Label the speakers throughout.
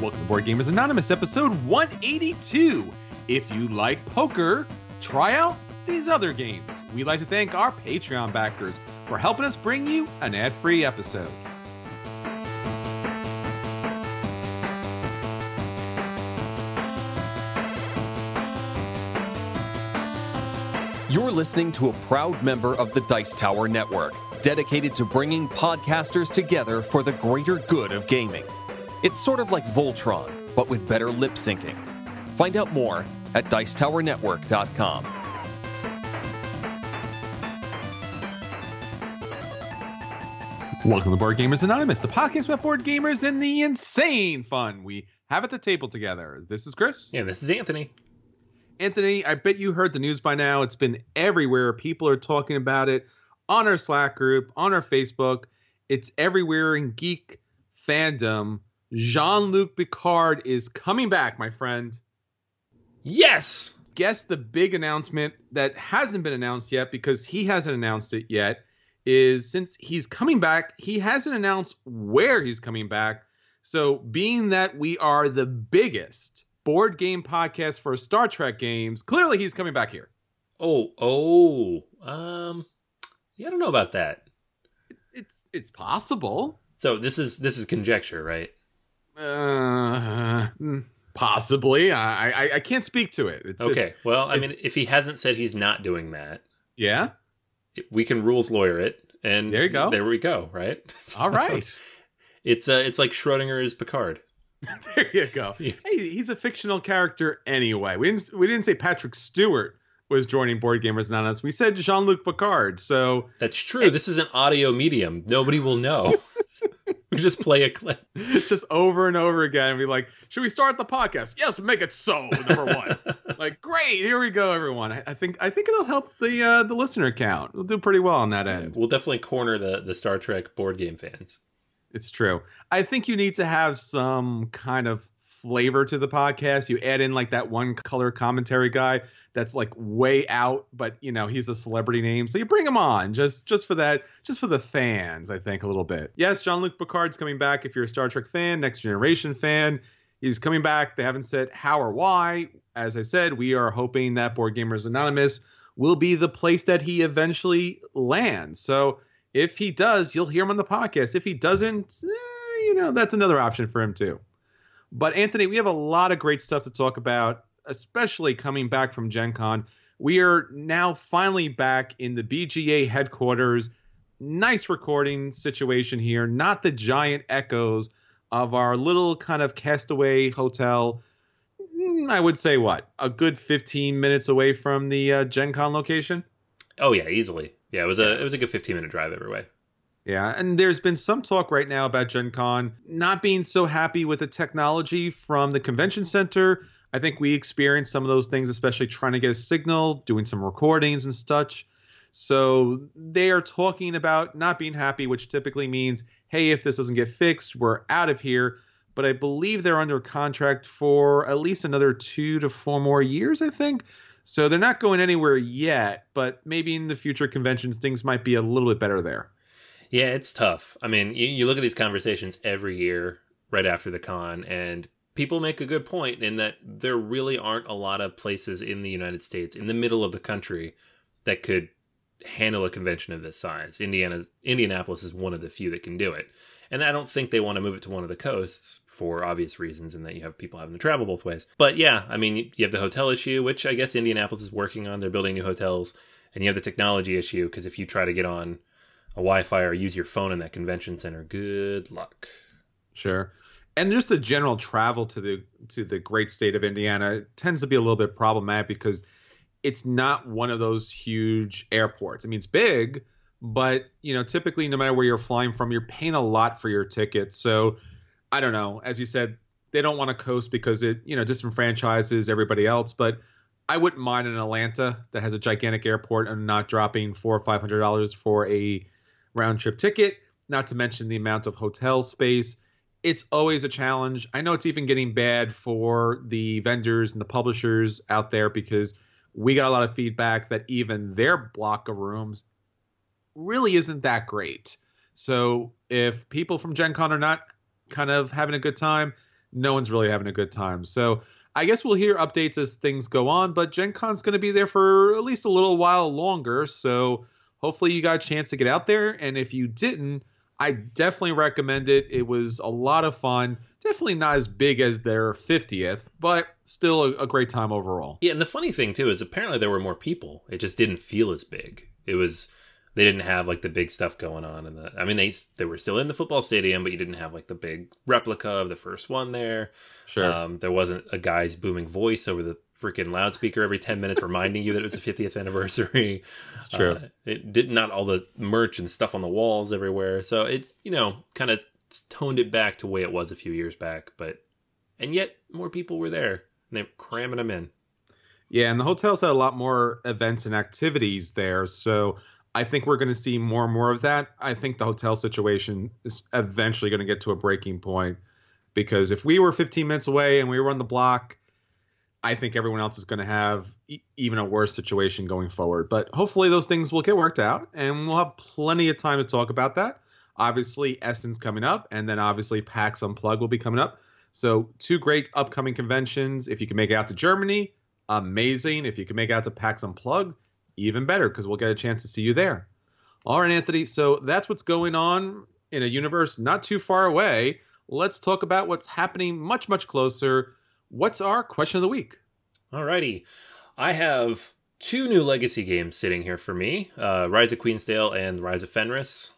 Speaker 1: Welcome to Board Gamers Anonymous, episode 182. If you like poker, try out these other games. We'd like to thank our Patreon backers for helping us bring you an ad free episode.
Speaker 2: You're listening to a proud member of the Dice Tower Network, dedicated to bringing podcasters together for the greater good of gaming. It's sort of like Voltron, but with better lip syncing. Find out more at Dicetowernetwork.com.
Speaker 1: Welcome to Board Gamers Anonymous, the podcast about board gamers and the insane fun we have at the table together. This is Chris.
Speaker 3: Yeah, this is Anthony.
Speaker 1: Anthony, I bet you heard the news by now. It's been everywhere. People are talking about it on our Slack group, on our Facebook. It's everywhere in geek fandom. Jean Luc Picard is coming back, my friend.
Speaker 3: Yes!
Speaker 1: Guess the big announcement that hasn't been announced yet because he hasn't announced it yet is since he's coming back, he hasn't announced where he's coming back. So, being that we are the biggest board game podcast for Star Trek games, clearly he's coming back here.
Speaker 3: Oh, oh. Um yeah, I don't know about that.
Speaker 1: It's it's possible.
Speaker 3: So this is this is conjecture, right?
Speaker 1: Uh, possibly. I, I I can't speak to it. It's,
Speaker 3: Okay.
Speaker 1: it's-
Speaker 3: well, I mean, if he hasn't said he's not doing that,
Speaker 1: yeah.
Speaker 3: we can rules lawyer it, and
Speaker 1: There you go.
Speaker 3: There we go. Right.
Speaker 1: All right.
Speaker 3: It's uh, it's like Schrodinger is Picard.
Speaker 1: there you go.
Speaker 3: Yeah.
Speaker 1: Hey, he's a fictional character anyway. We didn't we didn't say Patrick Stewart was joining Board Gamers Anonymous. We said Jean Luc Picard. So
Speaker 3: That's true. This is an audio medium. Nobody will know. just play a clip.
Speaker 1: just over and over again, and be like, should we start the podcast? Yes, make it so. Number one. like, great. Here we go, everyone. I, I think I think it'll help the uh, the listener count. We'll do pretty well on that end.
Speaker 3: We'll definitely corner the the Star Trek board game fans.
Speaker 1: It's true. I think you need to have some kind of flavor to the podcast. You add in like that one color commentary guy that's like way out, but you know he's a celebrity name, so you bring him on just just for that, just for the fans. I think a little bit. Yes, Jean Luc Picard's coming back. If you're a Star Trek fan, Next Generation fan, he's coming back. They haven't said how or why. As I said, we are hoping that Board Gamers Anonymous will be the place that he eventually lands. So if he does, you'll hear him on the podcast. If he doesn't, eh, you know, that's another option for him too. But Anthony, we have a lot of great stuff to talk about, especially coming back from Gen Con. We are now finally back in the BGA headquarters. Nice recording situation here, not the giant echoes of our little kind of castaway hotel. Mm, I would say what? A good 15 minutes away from the uh, Gen Con location?
Speaker 3: Oh yeah, easily. Yeah, it was a it was a good fifteen minute drive every way.
Speaker 1: Yeah, and there's been some talk right now about Gen Con not being so happy with the technology from the convention center. I think we experienced some of those things, especially trying to get a signal, doing some recordings and such. So they are talking about not being happy, which typically means, hey, if this doesn't get fixed, we're out of here. but I believe they're under contract for at least another two to four more years, I think. So they're not going anywhere yet, but maybe in the future conventions, things might be a little bit better there.
Speaker 3: Yeah, it's tough. I mean, you, you look at these conversations every year right after the con, and people make a good point in that there really aren't a lot of places in the United States, in the middle of the country, that could handle a convention of this size. Indiana, Indianapolis is one of the few that can do it, and I don't think they want to move it to one of the coasts for obvious reasons, in that you have people having to travel both ways. But yeah, I mean, you have the hotel issue, which I guess Indianapolis is working on. They're building new hotels, and you have the technology issue because if you try to get on a Wi-Fi or use your phone in that convention center, good luck.
Speaker 1: Sure. And just the general travel to the to the great state of Indiana tends to be a little bit problematic because it's not one of those huge airports. I mean, it's big, but you know, typically, no matter where you're flying from, you're paying a lot for your ticket. So, I don't know. As you said, they don't want to coast because it, you know, disenfranchises everybody else. But I wouldn't mind in Atlanta that has a gigantic airport and not dropping four or five hundred dollars for a round trip ticket. Not to mention the amount of hotel space. It's always a challenge. I know it's even getting bad for the vendors and the publishers out there because we got a lot of feedback that even their block of rooms really isn't that great. So if people from Gen Con are not kind of having a good time, no one's really having a good time. So I guess we'll hear updates as things go on, but Gen Con's going to be there for at least a little while longer. So hopefully you got a chance to get out there. And if you didn't, I definitely recommend it. It was a lot of fun. Definitely not as big as their 50th, but still a, a, great time overall.
Speaker 3: Yeah, and the funny thing too is apparently there were more people. It just didn't feel as big. It was they didn't have like the big stuff going on and the I mean they they were still in the football stadium, but you didn't have like the big replica of the first one there.
Speaker 1: Sure.
Speaker 3: Um, there wasn't a guy's booming voice over the freaking loudspeaker every 10 minutes reminding you that it was the 50th anniversary.
Speaker 1: It's true. Uh,
Speaker 3: it did not all the merch and stuff on the walls everywhere. So it, you know, kind of toned it back to the way it was a few years back, but and yet more people were there and they're cramming them in.
Speaker 1: Yeah, and the hotels had a lot more events and activities there, so I think we're going to see more and more of that. I think the hotel situation is eventually going to get to a breaking point because if we were 15 minutes away and we were on the block, I think everyone else is going to have e- even a worse situation going forward. But hopefully those things will get worked out and we'll have plenty of time to talk about that. Obviously, Essen's coming up, and then obviously PAX Unplugged will be coming up. So, two great upcoming conventions. If you can make it out to Germany, amazing. If you can make it out to PAX Unplugged, even better because we'll get a chance to see you there. All right, Anthony. So that's what's going on in a universe not too far away. Let's talk about what's happening much, much closer. What's our question of the week?
Speaker 3: All righty. I have two new legacy games sitting here for me uh, Rise of Queensdale and Rise of Fenris.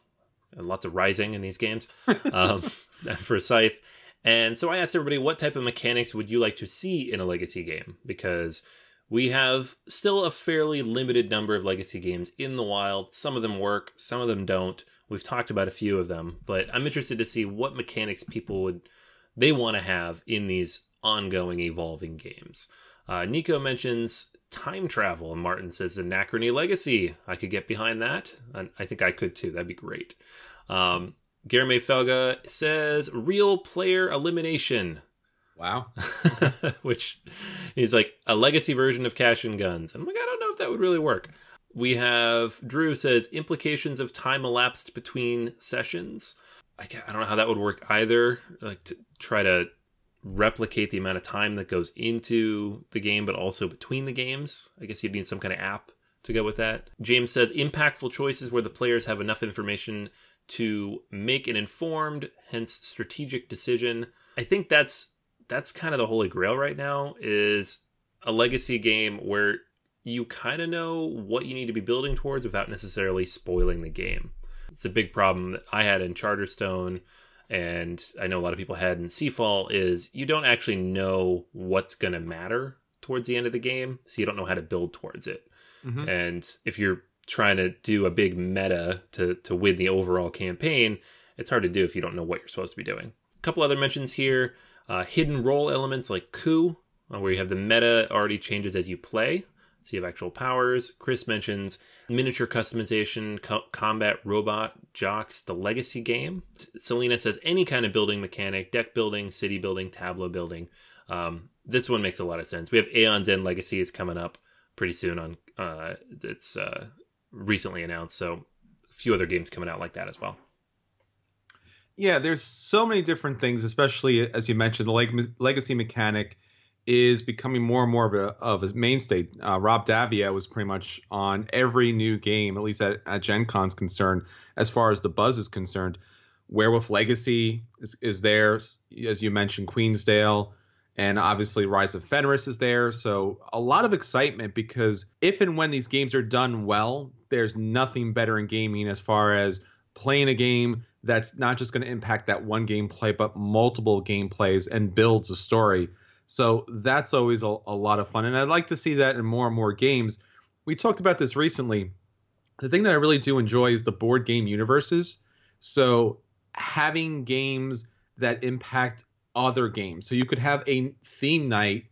Speaker 3: And lots of rising in these games um, for Scythe. And so I asked everybody, what type of mechanics would you like to see in a legacy game? Because we have still a fairly limited number of legacy games in the wild. Some of them work, some of them don't. We've talked about a few of them, but I'm interested to see what mechanics people would they want to have in these ongoing evolving games. Uh, Nico mentions time travel, and Martin says Anachrony Legacy. I could get behind that. I, I think I could too. That'd be great. Um, Guillermo Felga says real player elimination.
Speaker 1: Wow.
Speaker 3: Which is like a legacy version of Cash and Guns. I'm like, I don't know if that would really work. We have Drew says implications of time elapsed between sessions. I, I don't know how that would work either. Like to try to replicate the amount of time that goes into the game, but also between the games. I guess you'd need some kind of app to go with that. James says impactful choices where the players have enough information to make an informed, hence strategic decision. I think that's that's kind of the holy grail right now is a legacy game where you kind of know what you need to be building towards without necessarily spoiling the game. It's a big problem that I had in Charterstone and I know a lot of people had in Seafall is you don't actually know what's going to matter towards the end of the game, so you don't know how to build towards it. Mm-hmm. And if you're trying to do a big meta to to win the overall campaign, it's hard to do if you don't know what you're supposed to be doing. A couple other mentions here. Uh, hidden role elements like coup, uh, where you have the meta already changes as you play. So you have actual powers. Chris mentions miniature customization, co- combat robot jocks, the legacy game. Selena says any kind of building mechanic, deck building, city building, tableau building. Um, this one makes a lot of sense. We have Aeon's End Legacy is coming up pretty soon on uh, it's uh, recently announced. So a few other games coming out like that as well.
Speaker 1: Yeah, there's so many different things, especially as you mentioned, the leg- legacy mechanic is becoming more and more of a of a mainstay. Uh, Rob Daviau was pretty much on every new game, at least at, at Gen Con's concerned, as far as the buzz is concerned. Werewolf Legacy is, is there, as you mentioned, Queensdale, and obviously Rise of Fenris is there. So a lot of excitement because if and when these games are done well, there's nothing better in gaming as far as playing a game that's not just going to impact that one gameplay, but multiple gameplays and builds a story so that's always a, a lot of fun. And I'd like to see that in more and more games. We talked about this recently. The thing that I really do enjoy is the board game universes. So having games that impact other games. So you could have a theme night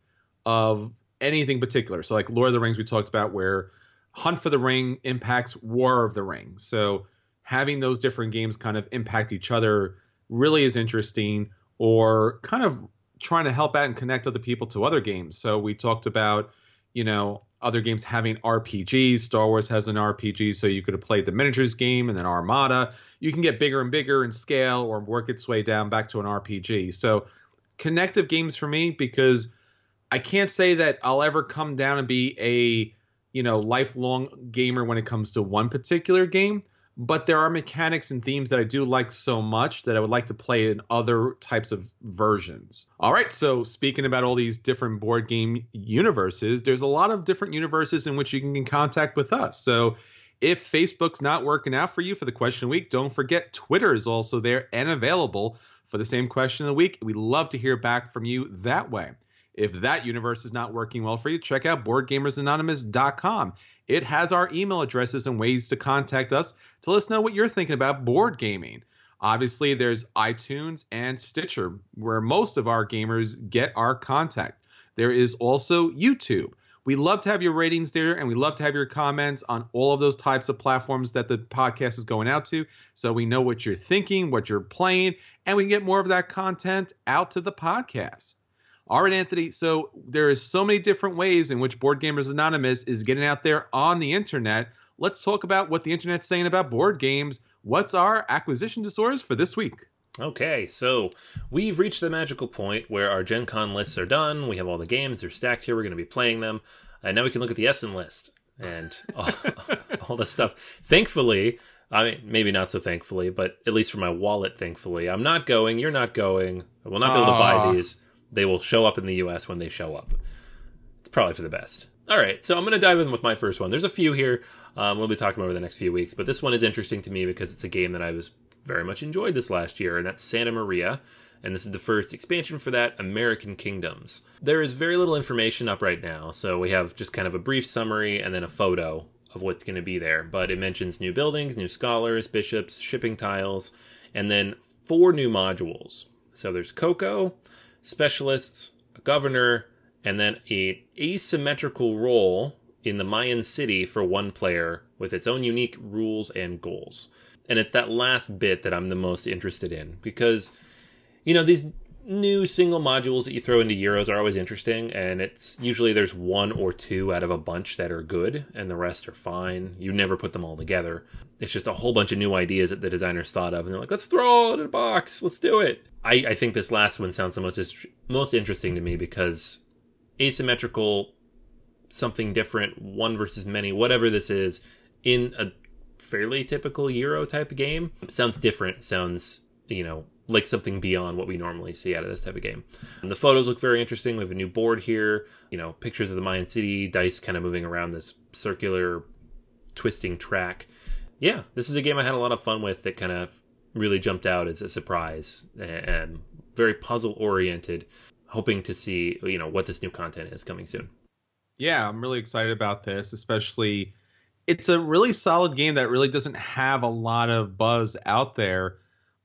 Speaker 1: of anything particular. So like Lord of the Rings we talked about where Hunt for the Ring impacts War of the Ring. So having those different games kind of impact each other really is interesting or kind of trying to help out and connect other people to other games. So we talked about, you know, other games having RPGs. Star Wars has an RPG, so you could have played the miniatures game and then Armada. You can get bigger and bigger in scale or work its way down back to an RPG. So connective games for me because I can't say that I'll ever come down and be a, you know, lifelong gamer when it comes to one particular game but there are mechanics and themes that I do like so much that I would like to play in other types of versions. All right, so speaking about all these different board game universes, there's a lot of different universes in which you can get in contact with us. So if Facebook's not working out for you for the question week, don't forget Twitter is also there and available for the same question of the week. We'd love to hear back from you that way. If that universe is not working well for you, check out boardgamersanonymous.com. It has our email addresses and ways to contact us to let us know what you're thinking about board gaming. Obviously, there's iTunes and Stitcher, where most of our gamers get our contact. There is also YouTube. We love to have your ratings there, and we love to have your comments on all of those types of platforms that the podcast is going out to. So we know what you're thinking, what you're playing, and we can get more of that content out to the podcast. All right, Anthony. So there is so many different ways in which Board Gamers Anonymous is getting out there on the internet. Let's talk about what the internet's saying about board games. What's our acquisition disorders for this week?
Speaker 3: Okay, so we've reached the magical point where our Gen Con lists are done. We have all the games, they're stacked here. We're going to be playing them. And now we can look at the Essen list and all, all the stuff. Thankfully, I mean, maybe not so thankfully, but at least for my wallet, thankfully, I'm not going. You're not going. I will not be able to buy ah. these. They will show up in the US when they show up. It's probably for the best. All right, so I'm going to dive in with my first one. There's a few here um, we'll be talking over the next few weeks, but this one is interesting to me because it's a game that I was very much enjoyed this last year, and that's Santa Maria. And this is the first expansion for that, American Kingdoms. There is very little information up right now, so we have just kind of a brief summary and then a photo of what's going to be there. But it mentions new buildings, new scholars, bishops, shipping tiles, and then four new modules. So there's Coco, specialists, a governor, and then a asymmetrical role in the Mayan city for one player with its own unique rules and goals. And it's that last bit that I'm the most interested in because, you know, these new single modules that you throw into Euros are always interesting, and it's usually there's one or two out of a bunch that are good, and the rest are fine. You never put them all together. It's just a whole bunch of new ideas that the designers thought of, and they're like, let's throw it in a box, let's do it. I, I think this last one sounds the most most interesting to me because asymmetrical, something different, one versus many, whatever this is, in a fairly typical Euro type of game sounds different. Sounds you know like something beyond what we normally see out of this type of game. The photos look very interesting. We have a new board here, you know, pictures of the Mayan city, dice kind of moving around this circular twisting track. Yeah, this is a game I had a lot of fun with that kind of really jumped out as a surprise and very puzzle oriented, hoping to see, you know, what this new content is coming soon.
Speaker 1: Yeah, I'm really excited about this, especially it's a really solid game that really doesn't have a lot of buzz out there,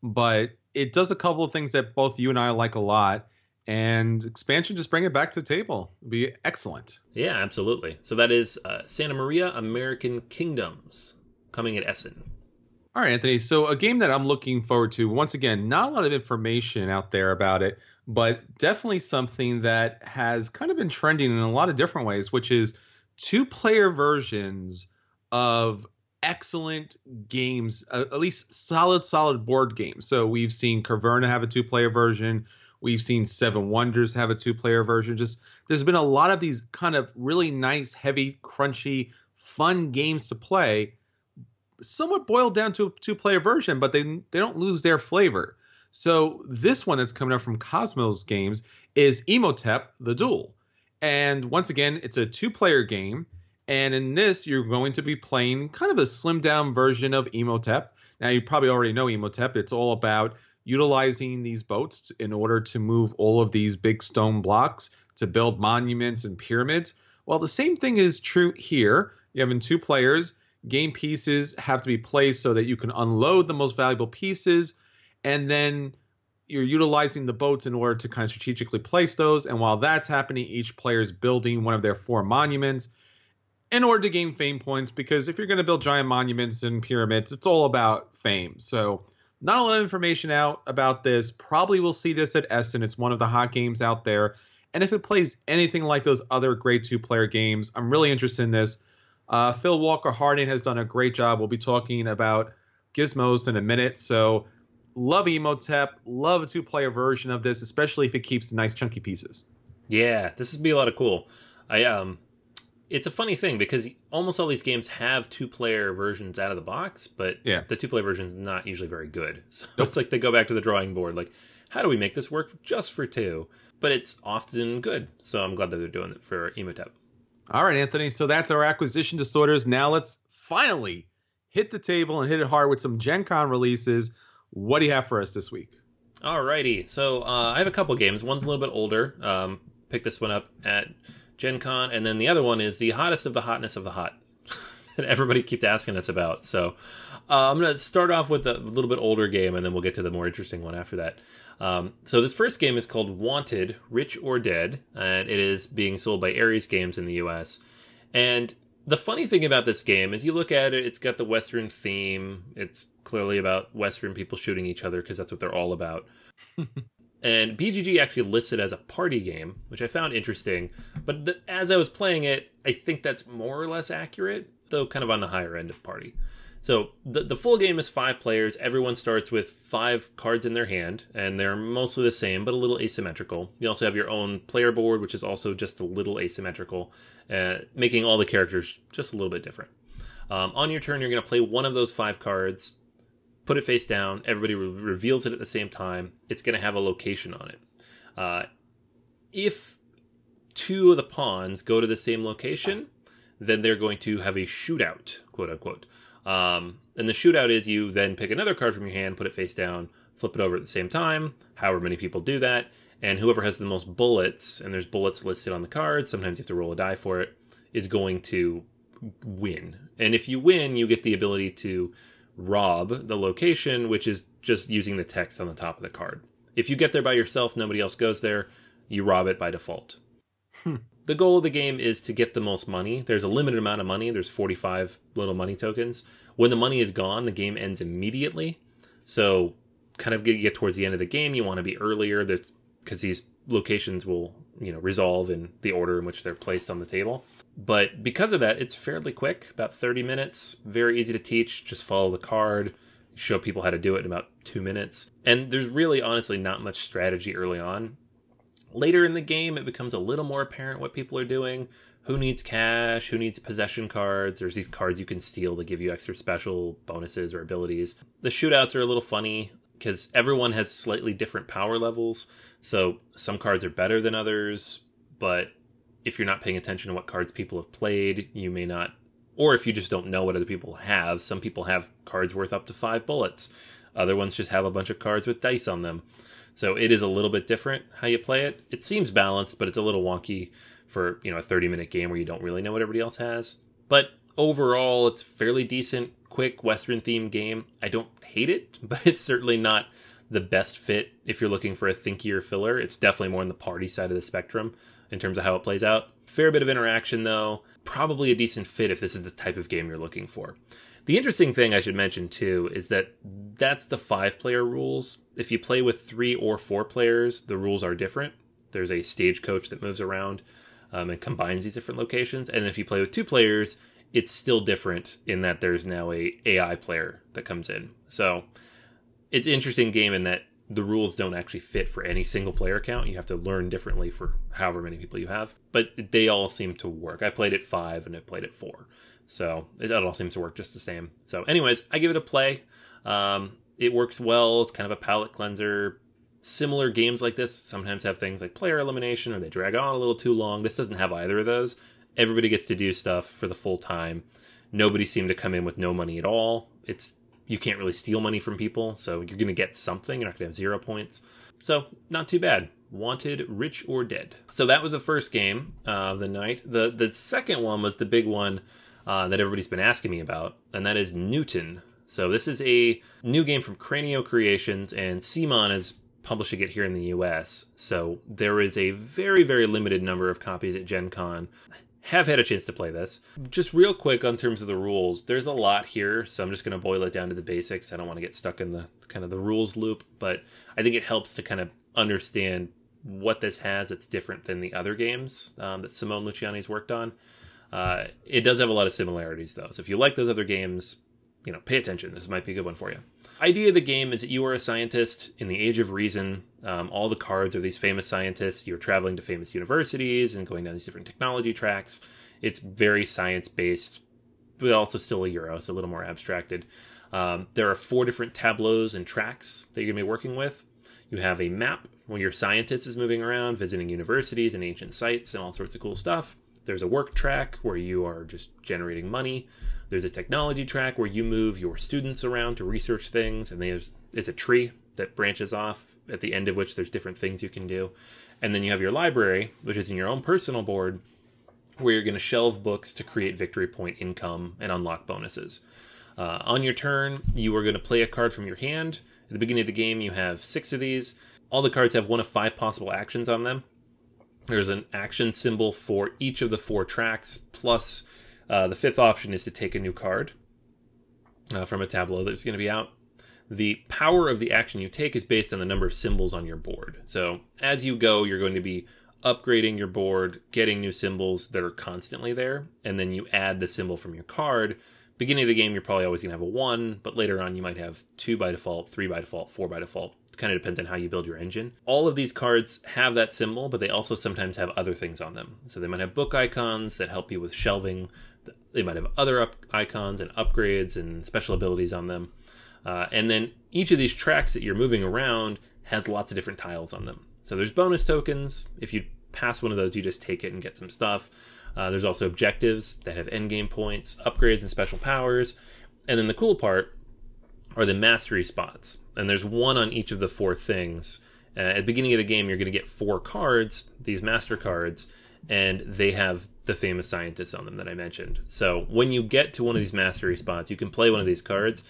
Speaker 1: but it does a couple of things that both you and I like a lot. and expansion just bring it back to the table. It'd be excellent.
Speaker 3: Yeah, absolutely. So that is uh, Santa Maria American Kingdoms coming at Essen.
Speaker 1: All right, Anthony. So a game that I'm looking forward to. Once again, not a lot of information out there about it, but definitely something that has kind of been trending in a lot of different ways, which is two-player versions of excellent games, uh, at least solid, solid board games. So we've seen Caverna have a two-player version. We've seen Seven Wonders have a two-player version. Just there's been a lot of these kind of really nice, heavy, crunchy, fun games to play somewhat boiled down to a two player version, but they they don't lose their flavor. So this one that's coming out from Kosmos Games is Imhotep: The Duel, and once again, it's a two player game. And in this, you're going to be playing kind of a slimmed down version of Imhotep. Now, you probably already know Imhotep. It's all about utilizing these boats in order to move all of these big stone blocks to build monuments and pyramids. Well, the same thing is true here. You have in two players game pieces have to be placed so that you can unload the most valuable pieces and then you're utilizing the boats in order to kind of strategically place those. And while that's happening each player is building one of their four monuments in order to gain fame points because if you're going to build giant monuments and pyramids it's all about fame. So not a lot of information out about this. Probably will see this at essen. It's one of the hot games out there. And if it plays anything like those other great two player games i'm really interested in this uh, Phil Walker Harding has done a great job. We'll be talking about gizmos in a minute. So, love Imhotep, Love a two player version of this, especially if it keeps the nice chunky pieces.
Speaker 3: Yeah, this would be a lot of cool. I um, it's a funny thing because almost all these games have two player versions out of the box, but
Speaker 1: yeah.
Speaker 3: the two player version is not usually very good. So nope. it's like they go back to the drawing board. Like, how do we make this work just for two? But it's often good. So I'm glad that they're doing it for Imhotep.
Speaker 1: All right, Anthony. So that's our acquisition disorders. Now let's finally hit the table and hit it hard with some Gen Con releases. What do you have for us this week?
Speaker 3: Alrighty. So uh, I have a couple games. One's a little bit older. Um, picked this one up at Gen Con. And then the other one is the hottest of the hotness of the hot that everybody keeps asking us about. So uh, I'm going to start off with a little bit older game and then we'll get to the more interesting one after that. Um, so this first game is called Wanted, Rich or Dead, and it is being sold by Ares Games in the U.S. And the funny thing about this game is you look at it, it's got the Western theme. It's clearly about Western people shooting each other because that's what they're all about. and BGG actually listed as a party game, which I found interesting. But the, as I was playing it, I think that's more or less accurate, though kind of on the higher end of party. So the the full game is five players. Everyone starts with five cards in their hand, and they're mostly the same, but a little asymmetrical. You also have your own player board, which is also just a little asymmetrical, uh, making all the characters just a little bit different. Um, on your turn, you're going to play one of those five cards, put it face down. Everybody re- reveals it at the same time. It's going to have a location on it. Uh, if two of the pawns go to the same location, then they're going to have a shootout, quote unquote. Um, and the shootout is you then pick another card from your hand, put it face down, flip it over at the same time. However many people do that, and whoever has the most bullets, and there's bullets listed on the card. Sometimes you have to roll a die for it. Is going to win. And if you win, you get the ability to rob the location, which is just using the text on the top of the card. If you get there by yourself, nobody else goes there, you rob it by default. Hmm the goal of the game is to get the most money. There's a limited amount of money. There's 45 little money tokens. When the money is gone, the game ends immediately. So, kind of get, towards the end of the game, you want to be earlier. That's because these locations will, you know, resolve in the order in which they're placed on the table. But because of that, it's fairly quick, about 30 minutes. Very easy to teach. Just follow the card. Show people how to do it in about two minutes. And there's really, honestly, not much strategy early on Later in the game, it becomes a little more apparent what people are doing. Who needs cash? Who needs possession cards? There's these cards you can steal to give you extra special bonuses or abilities. The shootouts are a little funny because everyone has slightly different power levels. So some cards are better than others, but if you're not paying attention to what cards people have played, you may not. Or if you just don't know what other people have, some people have cards worth up to five bullets. Other ones just have a bunch of cards with dice on them. So it is a little bit different how you play it. It seems balanced, but it's a little wonky for, you know, a 30 minute game where you don't really know what everybody else has. But overall, it's fairly decent, quick Western themed game. I don't hate it, but it's certainly not the best fit if you're looking for a thinkier filler. It's definitely more on the party side of the spectrum in terms of how it plays out. Fair bit of interaction though, probably a decent fit if this is the type of game you're looking for. The interesting thing I should mention too is that that's the five player rules. If you play with three or four players, the rules are different. There's a stagecoach that moves around um, and combines these different locations. And if you play with two players, it's still different in that there's now a AI player that comes in. So it's interesting game in that the rules don't actually fit for any single player count. You have to learn differently for however many people you have, but they all seem to work. I played at five and I played at four, so it, all seems to work just the same. So, anyways, I give it a play. Um, it works well. It's kind of a palate cleanser. Similar games like this sometimes have things like player elimination or they drag on a little too long. This doesn't have either of those. Everybody gets to do stuff for the full time. Nobody seemed to come in with no money at all. It's you can't really steal money from people, so you're going to get something. You're not going to have zero points. So, not too bad. Wanted, Rich or Dead. So that was the first game of the night. The the second one was the big one uh, that everybody's been asking me about, and that is Newton. So this is a new game from Cranio Creations, and CMON is publishing it here in the US. So there is a very, very limited number of copies at Gen Con have had a chance to play this. Just real quick on terms of the rules, there's a lot here, so I'm just going to boil it down to the basics. I don't want to get stuck in the kind of the rules loop, but I think it helps to kind of understand what this has that's different than the other games um, that Simone Luciani's worked on. Uh, it does have a lot of similarities though, so if you like those other games, you know, pay attention. This might be a good one for you. Idea of the game is that you are a scientist in the age of reason. Um, all the cards are these famous scientists. You're traveling to famous universities and going down these different technology tracks. It's very science based, but also still a Euro, so a little more abstracted. Um, there are four different tableaus and tracks that you're going to be working with. You have a map where your scientist is moving around, visiting universities and ancient sites and all sorts of cool stuff. There's a work track where you are just generating money. There's a technology track where you move your students around to research things, and there's, there's a tree that branches off at the end of which there's different things you can do. And then you have your library, which is in your own personal board, where you're going to shelve books to create victory point income and unlock bonuses. Uh, on your turn, you are going to play a card from your hand. At the beginning of the game, you have six of these. All the cards have one of five possible actions on them. There's an action symbol for each of the four tracks, plus uh, the fifth option is to take a new card uh, from a tableau that's going to be out. The power of the action you take is based on the number of symbols on your board. So as you go, you're going to be upgrading your board, getting new symbols that are constantly there, and then you add the symbol from your card. Beginning of the game, you're probably always going to have a one, but later on, you might have two by default, three by default, four by default. It kind of depends on how you build your engine. All of these cards have that symbol, but they also sometimes have other things on them. So they might have book icons that help you with shelving they might have other up- icons and upgrades and special abilities on them. Uh, and then each of these tracks that you're moving around has lots of different tiles on them. So there's bonus tokens. If you pass one of those, you just take it and get some stuff. Uh, there's also objectives that have endgame points, upgrades, and special powers. And then the cool part are the mastery spots. And there's one on each of the four things. Uh, at the beginning of the game, you're going to get four cards, these master cards, and they have the famous scientists on them that I mentioned. So when you get to one of these mastery spots, you can play one of these cards,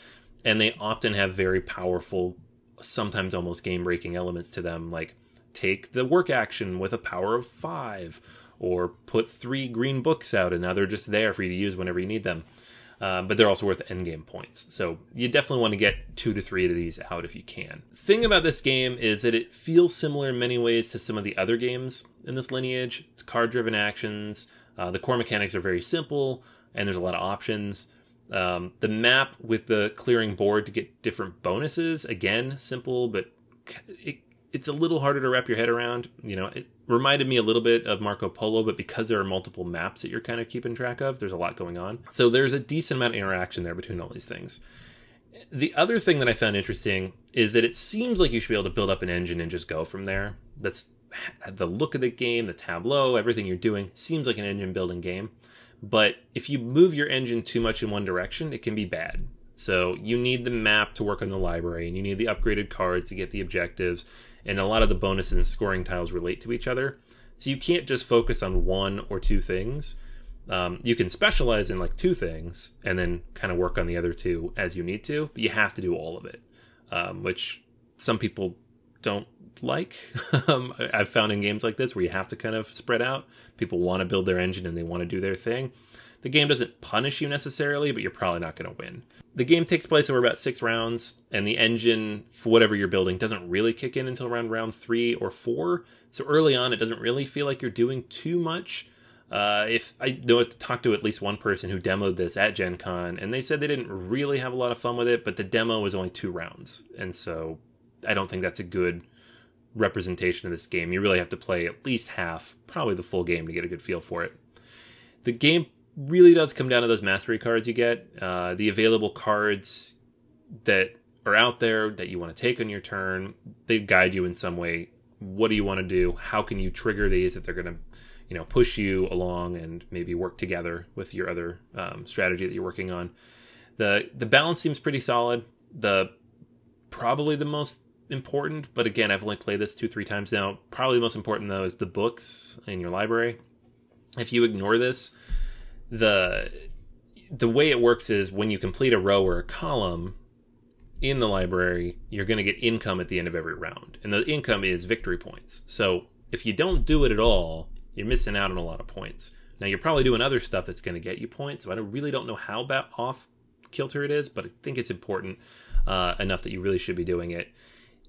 Speaker 3: and they often have very powerful, sometimes almost game breaking elements to them, like take the work action with a power of five, or put three green books out, and now they're just there for you to use whenever you need them. Uh, but they're also worth endgame points. So you definitely want to get two to three of these out if you can. Thing about this game is that it feels similar in many ways to some of the other games in this lineage. It's card driven actions. Uh, the core mechanics are very simple, and there's a lot of options. Um, the map with the clearing board to get different bonuses, again, simple, but it, it's a little harder to wrap your head around. You know, it reminded me a little bit of Marco Polo, but because there are multiple maps that you're kind of keeping track of, there's a lot going on. So there's a decent amount of interaction there between all these things. The other thing that I found interesting is that it seems like you should be able to build up an engine and just go from there. That's the look of the game, the tableau, everything you're doing seems like an engine building game. But if you move your engine too much in one direction, it can be bad. So you need the map to work on the library, and you need the upgraded cards to get the objectives, and a lot of the bonuses and scoring tiles relate to each other. So you can't just focus on one or two things. Um, you can specialize in like two things and then kind of work on the other two as you need to, but you have to do all of it, um, which some people don't like. um, I've found in games like this where you have to kind of spread out. People want to build their engine and they want to do their thing. The game doesn't punish you necessarily, but you're probably not going to win. The game takes place over about six rounds, and the engine for whatever you're building doesn't really kick in until around round three or four. So early on, it doesn't really feel like you're doing too much. Uh, if I know talked to at least one person who demoed this at Gen Con, and they said they didn't really have a lot of fun with it, but the demo was only two rounds, and so I don't think that's a good representation of this game. You really have to play at least half, probably the full game, to get a good feel for it. The game really does come down to those mastery cards you get. Uh, the available cards that are out there that you want to take on your turn, they guide you in some way. What do you want to do? How can you trigger these if they're going to, you know, push you along and maybe work together with your other um, strategy that you're working on? the The balance seems pretty solid. The probably the most important, but again, I've only played this two three times now. Probably the most important though is the books in your library. If you ignore this, the the way it works is when you complete a row or a column in the library, you're going to get income at the end of every round. And the income is victory points. So if you don't do it at all, you're missing out on a lot of points. Now you're probably doing other stuff that's going to get you points. So I don't, really don't know how about off kilter it is, but I think it's important uh, enough that you really should be doing it.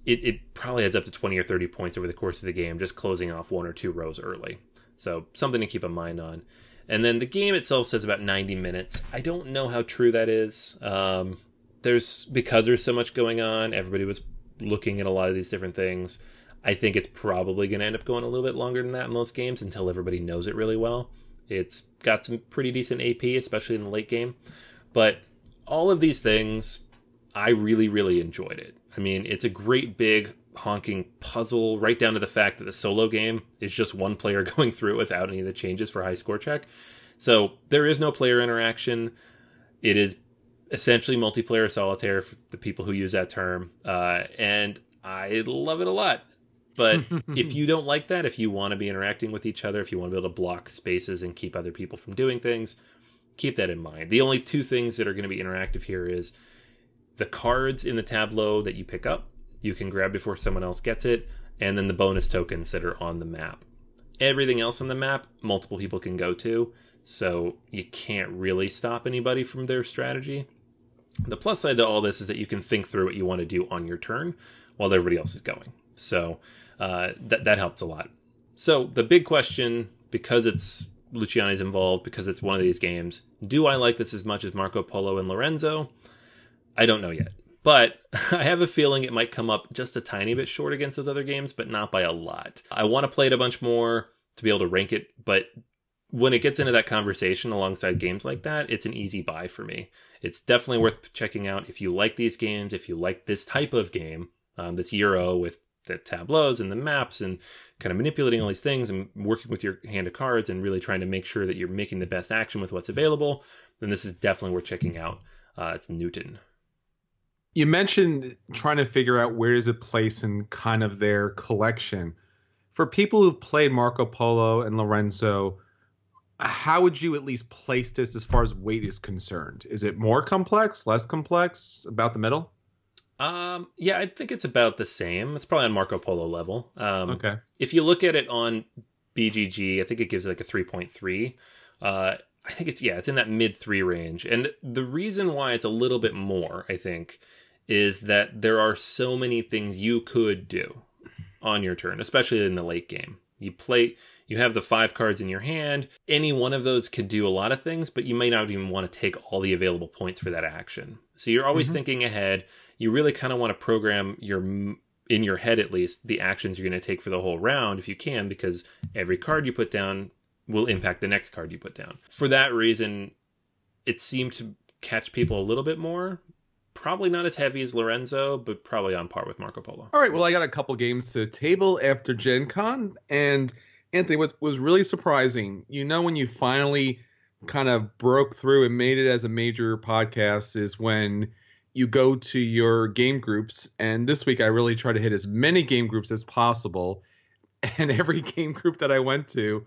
Speaker 3: it. It probably adds up to 20 or 30 points over the course of the game, just closing off one or two rows early. So something to keep in mind on. And then the game itself says about 90 minutes. I don't know how true that is. Um, there's because there's so much going on. Everybody was looking at a lot of these different things. I think it's probably going to end up going a little bit longer than that in most games until everybody knows it really well. It's got some pretty decent AP, especially in the late game. But all of these things, I really, really enjoyed it. I mean, it's a great big honking puzzle, right down to the fact that the solo game is just one player going through it without any of the changes for high score check. So there is no player interaction. It is essentially multiplayer solitaire for the people who use that term. Uh, and I love it a lot. But if you don't like that, if you want to be interacting with each other, if you want to be able to block spaces and keep other people from doing things, keep that in mind. The only two things that are going to be interactive here is the cards in the tableau that you pick up you can grab before someone else gets it, and then the bonus tokens that are on the map. Everything else on the map, multiple people can go to, so you can't really stop anybody from their strategy. The plus side to all this is that you can think through what you want to do on your turn while everybody else is going. So uh, that that helps a lot. So the big question, because it's Luciani's involved, because it's one of these games, do I like this as much as Marco Polo and Lorenzo? I don't know yet. But I have a feeling it might come up just a tiny bit short against those other games, but not by a lot. I want to play it a bunch more to be able to rank it, but when it gets into that conversation alongside games like that, it's an easy buy for me. It's definitely worth checking out if you like these games, if you like this type of game, um, this Euro with the tableaus and the maps and kind of manipulating all these things and working with your hand of cards and really trying to make sure that you're making the best action with what's available, then this is definitely worth checking out. Uh, it's Newton
Speaker 1: you mentioned trying to figure out where does it place in kind of their collection. For people who've played Marco Polo and Lorenzo, how would you at least place this as far as weight is concerned? Is it more complex, less complex, about the middle?
Speaker 3: Um, yeah, I think it's about the same. It's probably on Marco Polo level. Um,
Speaker 1: okay.
Speaker 3: If you look at it on BGG, I think it gives it like a 3.3. Uh, I think it's, yeah, it's in that mid three range. And the reason why it's a little bit more, I think, is that there are so many things you could do on your turn, especially in the late game. You play you have the five cards in your hand. Any one of those could do a lot of things, but you may not even want to take all the available points for that action. So you're always mm-hmm. thinking ahead. You really kind of want to program your in your head at least the actions you're going to take for the whole round if you can because every card you put down will impact the next card you put down. For that reason, it seemed to catch people a little bit more probably not as heavy as Lorenzo, but probably on par with Marco Polo.
Speaker 1: All right, well, I got a couple games to the table after Gen Con, and Anthony, what was really surprising, you know, when you finally kind of broke through and made it as a major podcast, is when you go to your game groups. And this week, I really try to hit as many game groups as possible. And every game group that I went to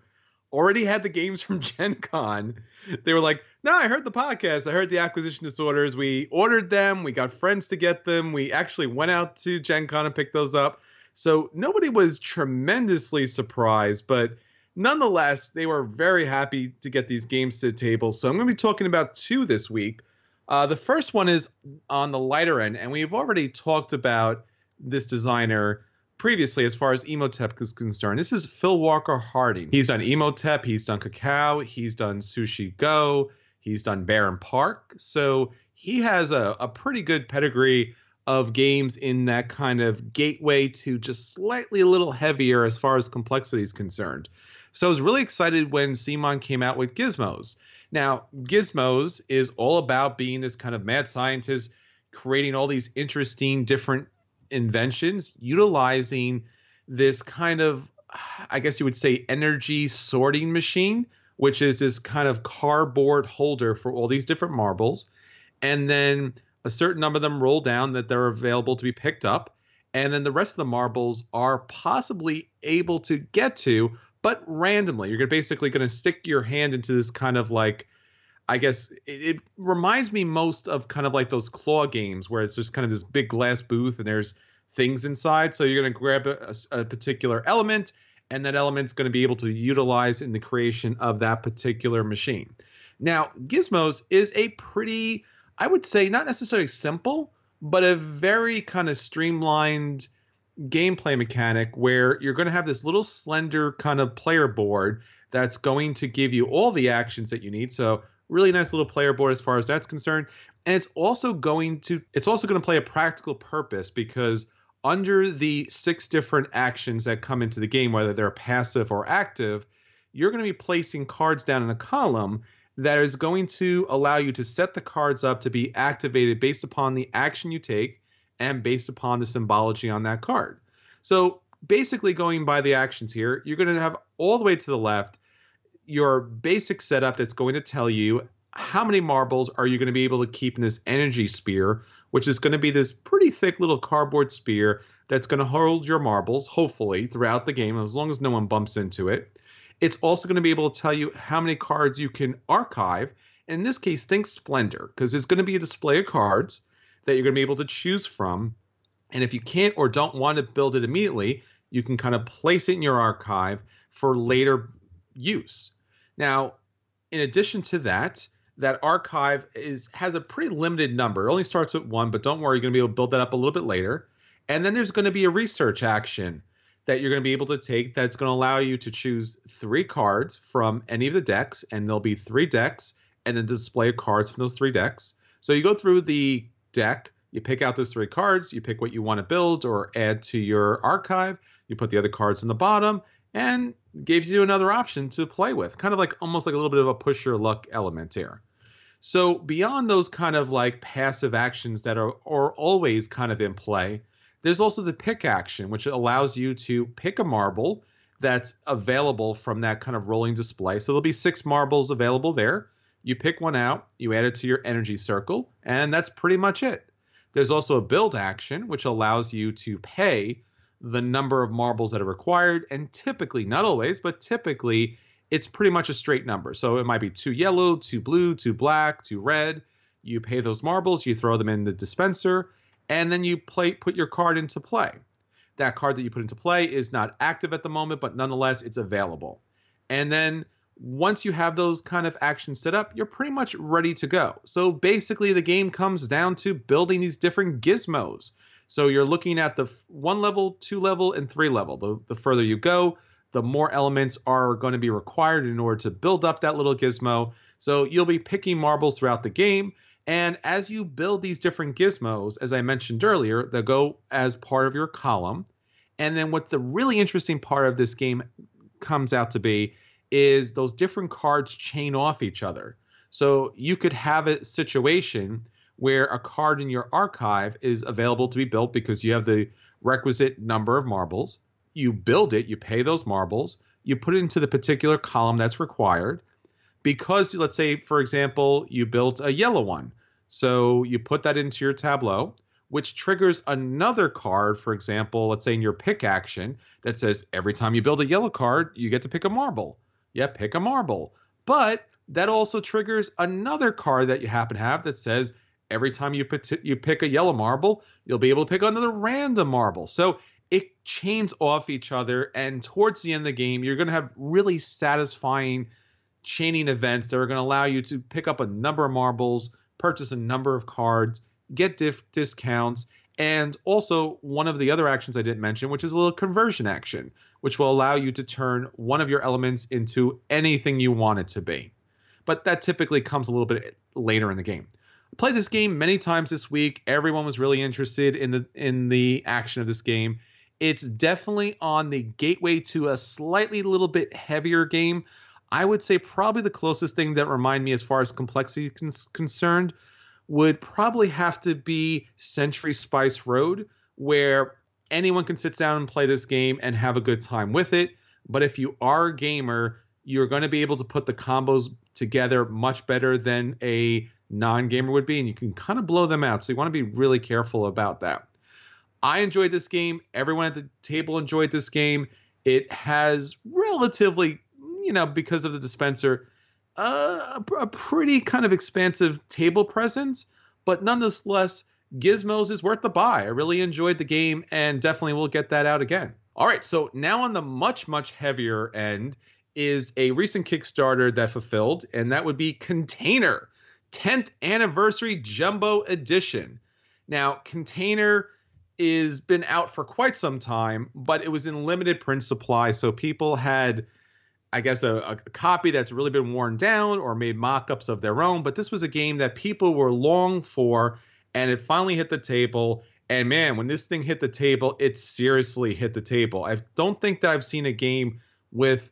Speaker 1: already had the games from Gen Con. They were like, no, I heard the podcast. I heard the acquisition disorders. We ordered them. We got friends to get them. We actually went out to Gen Con and picked those up. So nobody was tremendously surprised, but nonetheless, they were very happy to get these games to the table. So I'm going to be talking about two this week. Uh, the first one is on the lighter end, and we've already talked about this designer previously as far as Imhotep is concerned. This is Phil Walker Harding. He's done Imhotep, he's done Cacao, he's done Sushi Go, he's done Barenpark. So he has a, a pretty good pedigree of games in that kind of gateway to just slightly a little heavier as far as complexity is concerned. So I was really excited when CMON came out with Gizmos. Now, Gizmos is all about being this kind of mad scientist creating all these interesting different inventions utilizing this kind of I guess you would say energy sorting machine, which is this kind of cardboard holder for all these different marbles. And then a certain number of them roll down that they're available to be picked up. And then the rest of the marbles are possibly able to get to, but randomly. You're basically going to stick your hand into this kind of like, I guess it, it, reminds me most of kind of like those claw games where it's just kind of this big glass booth and there's things inside. So you're going to grab a, a, particular element, and that element's going to be able to utilize in the creation of that particular machine. Now, Gizmos is a pretty, I would say, not necessarily simple, but a very kind of streamlined gameplay mechanic where you're going to have this little slender kind of player board that's going to give you all the actions that you need. So really nice little player board as far as that's concerned. And it's also going to it's also going to play a practical purpose because under the six different actions that come into the game, whether they're passive or active, you're going to be placing cards down in a column that is going to allow you to set the cards up to be activated based upon the action you take and based upon the symbology on that card. So basically, going by the actions here, you're going to have all the way to the left your basic setup that's going to tell you how many marbles are you going to be able to keep in this energy sphere, which is going to be this pretty thick little cardboard sphere that's going to hold your marbles, hopefully, throughout the game, as long as no one bumps into it. It's also going to be able to tell you how many cards you can archive. in this case, think Splendor, because there's going to be a display of cards that you're going to be able to choose from. And if you can't or don't want to build it immediately, you can kind of place it in your archive for later use. Now, in addition to that, that archive is has a pretty limited number. It only starts with one, but don't worry, you're going to be able to build that up a little bit later. And then there's going to be a research action that you're going to be able to take that's going to allow you to choose three cards from any of the decks, and there'll be three decks and then display cards from those three decks. So you go through the deck, you pick out those three cards, you pick what you want to build or add to your archive, you put the other cards in the bottom, and gives you another option to play with. Kind of like almost like a little bit of a push your luck element here. So beyond those kind of like passive actions that are, are always kind of in play, there's also the pick action, which allows you to pick a marble that's available from that kind of rolling display. So there'll be six marbles available there. You pick one out, you add it to your energy circle, and that's pretty much it. There's also a build action, which allows you to pay the number of marbles that are required. And typically, not always, but typically, it's pretty much a straight number. So it might be two yellow, two blue, two black, two red. You pay those marbles, you throw them in the dispenser, and then you play put your card into play. That card that you put into play is not active at the moment, but nonetheless it's available. And then once you have those kind of actions set up, you're pretty much ready to go. So basically, the game comes down to building these different gizmos. So you're looking at the one level, two level, and three level. The, the further you go, the more elements are going to be required in order to build up that little gizmo. So you'll be picking marbles throughout the game. And as you build these different gizmos, as I mentioned earlier, they'll go as part of your column. And then what the really interesting part of this game comes out to be is those different cards chain off each other. So you could have a situation where a card in your archive is available to be built because you have the requisite number of marbles you build it, you pay those marbles, you put it into the particular column that's required. Because, let's say, for example, you built a yellow one. So you put that into your tableau, which triggers another card, for example, let's say in your pick action, that says every time you build a yellow card, you get to pick a marble. yeah, pick a marble. But that also triggers another card that you happen to have that says every time you pick, you pick a yellow marble, you'll be able to pick another random marble. So it chains off each other, and towards the end of the game, you're going to have really satisfying chaining events that are going to allow you to pick up a number of marbles, purchase a number of cards, get diff- discounts, and also one of the other actions I didn't mention, which is a little conversion action, which will allow you to turn one of your elements into anything you want it to be. But that typically comes a little bit later in the game. Played this game many times this week. Everyone was really interested in the in the action of this game. It's definitely on the gateway to a slightly little bit heavier game. I would say probably the closest thing that remind me as far as complexity is concerned would probably have to be Century Spice Road, where anyone can sit down and play this game and have a good time with it. But if you are a gamer, you're going to be able to put the combos together much better than a non gamer would be, and you can kind of blow them out. So you want to be really careful about that. I enjoyed this game. Everyone at the table enjoyed this game. It has relatively, you know, because of the dispenser, uh, a pretty kind of expansive table presence, but nonetheless, Gizmos is worth the buy. I really enjoyed the game and definitely will get that out again. All right, so now on the much, much heavier end is a recent Kickstarter that fulfilled, and that would be Container 10th Anniversary Jumbo Edition. Now, Container is been out for quite some time, but it was in limited print supply, so people had I guess a, a, copy that's really been worn down or made mock-ups of their own. But this was a game that people were long for, and it finally hit the table. And man, when this thing hit the table, it seriously hit the table. I don't think that I've seen a game with